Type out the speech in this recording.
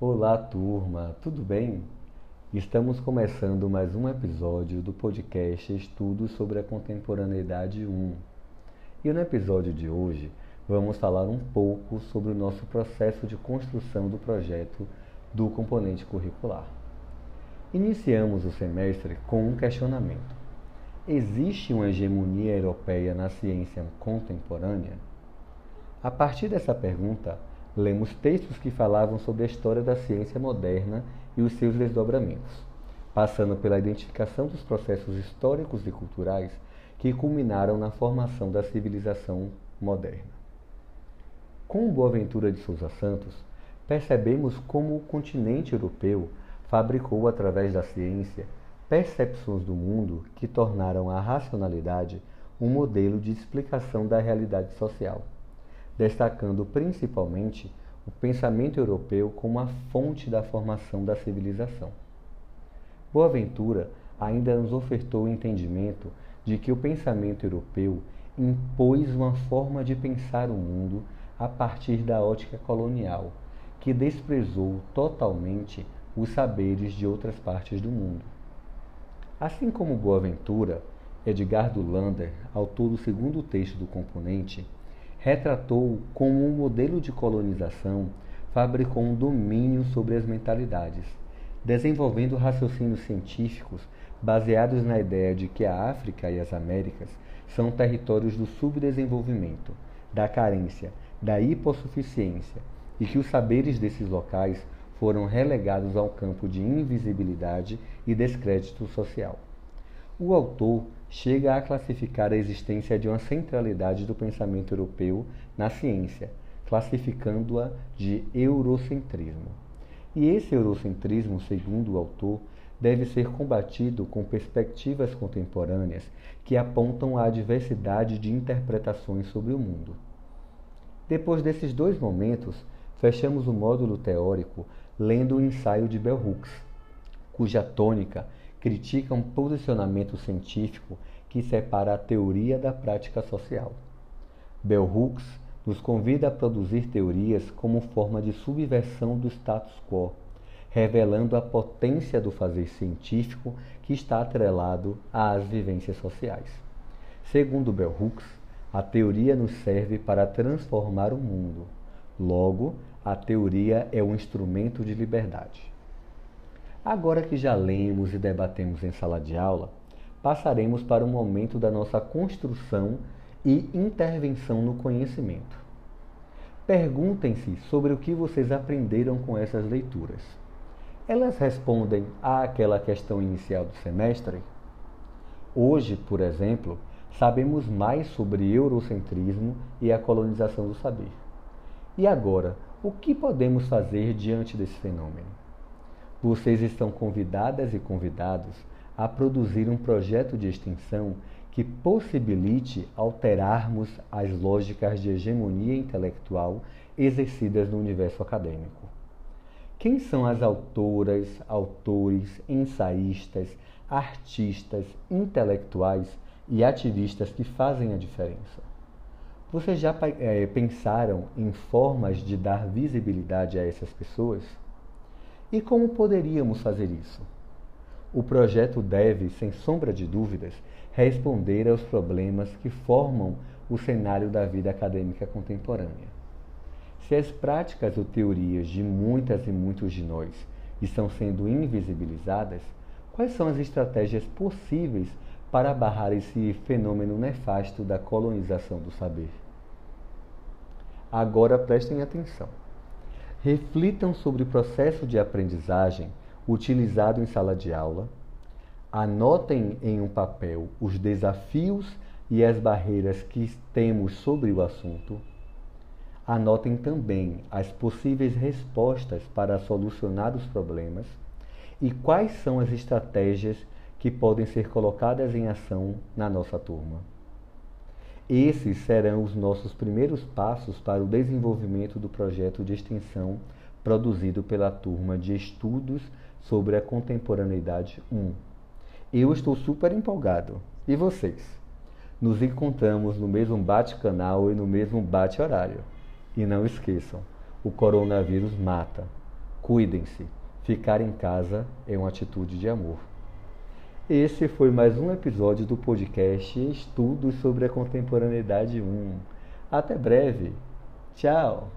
Olá, turma, tudo bem? Estamos começando mais um episódio do podcast Estudos sobre a Contemporaneidade 1. E no episódio de hoje vamos falar um pouco sobre o nosso processo de construção do projeto do componente curricular. Iniciamos o semestre com um questionamento: Existe uma hegemonia europeia na ciência contemporânea? A partir dessa pergunta, lemos textos que falavam sobre a história da ciência moderna e os seus desdobramentos, passando pela identificação dos processos históricos e culturais que culminaram na formação da civilização moderna. Com Boaventura de Souza Santos, percebemos como o continente europeu fabricou, através da ciência, percepções do mundo que tornaram a racionalidade um modelo de explicação da realidade social destacando principalmente o pensamento europeu como a fonte da formação da civilização. Boaventura ainda nos ofertou o entendimento de que o pensamento europeu impôs uma forma de pensar o mundo a partir da ótica colonial, que desprezou totalmente os saberes de outras partes do mundo. Assim como Boaventura, Edgardo Lander, autor do segundo texto do componente, retratou como um modelo de colonização fabricou um domínio sobre as mentalidades, desenvolvendo raciocínios científicos baseados na ideia de que a África e as Américas são territórios do subdesenvolvimento, da carência, da hipossuficiência e que os saberes desses locais foram relegados ao campo de invisibilidade e descrédito social. O autor chega a classificar a existência de uma centralidade do pensamento europeu na ciência, classificando-a de eurocentrismo. E esse eurocentrismo, segundo o autor, deve ser combatido com perspectivas contemporâneas que apontam à diversidade de interpretações sobre o mundo. Depois desses dois momentos, fechamos o módulo teórico lendo o ensaio de Bell Hooks, cuja tônica critica um posicionamento científico que separa a teoria da prática social. Bell Hooks nos convida a produzir teorias como forma de subversão do status quo, revelando a potência do fazer científico que está atrelado às vivências sociais. Segundo Bell Hooks, a teoria nos serve para transformar o mundo. Logo, a teoria é um instrumento de liberdade. Agora que já lemos e debatemos em sala de aula, passaremos para o momento da nossa construção e intervenção no conhecimento. Perguntem-se sobre o que vocês aprenderam com essas leituras. Elas respondem àquela questão inicial do semestre? Hoje, por exemplo, sabemos mais sobre eurocentrismo e a colonização do saber. E agora, o que podemos fazer diante desse fenômeno? Vocês estão convidadas e convidados a produzir um projeto de extensão que possibilite alterarmos as lógicas de hegemonia intelectual exercidas no universo acadêmico. Quem são as autoras, autores, ensaístas, artistas, intelectuais e ativistas que fazem a diferença? Vocês já é, pensaram em formas de dar visibilidade a essas pessoas? E como poderíamos fazer isso? O projeto deve, sem sombra de dúvidas, responder aos problemas que formam o cenário da vida acadêmica contemporânea. Se as práticas ou teorias de muitas e muitos de nós estão sendo invisibilizadas, quais são as estratégias possíveis para barrar esse fenômeno nefasto da colonização do saber? Agora prestem atenção. Reflitam sobre o processo de aprendizagem utilizado em sala de aula. Anotem em um papel os desafios e as barreiras que temos sobre o assunto. Anotem também as possíveis respostas para solucionar os problemas e quais são as estratégias que podem ser colocadas em ação na nossa turma. Esses serão os nossos primeiros passos para o desenvolvimento do projeto de extensão produzido pela turma de estudos sobre a contemporaneidade 1. Eu estou super empolgado. E vocês? Nos encontramos no mesmo bate-canal e no mesmo bate-horário. E não esqueçam, o coronavírus mata, Cuidem-se. Ficar em casa é uma atitude de amor. Esse foi mais um episódio do podcast Estudos sobre a Contemporaneidade 1. Até breve. Tchau.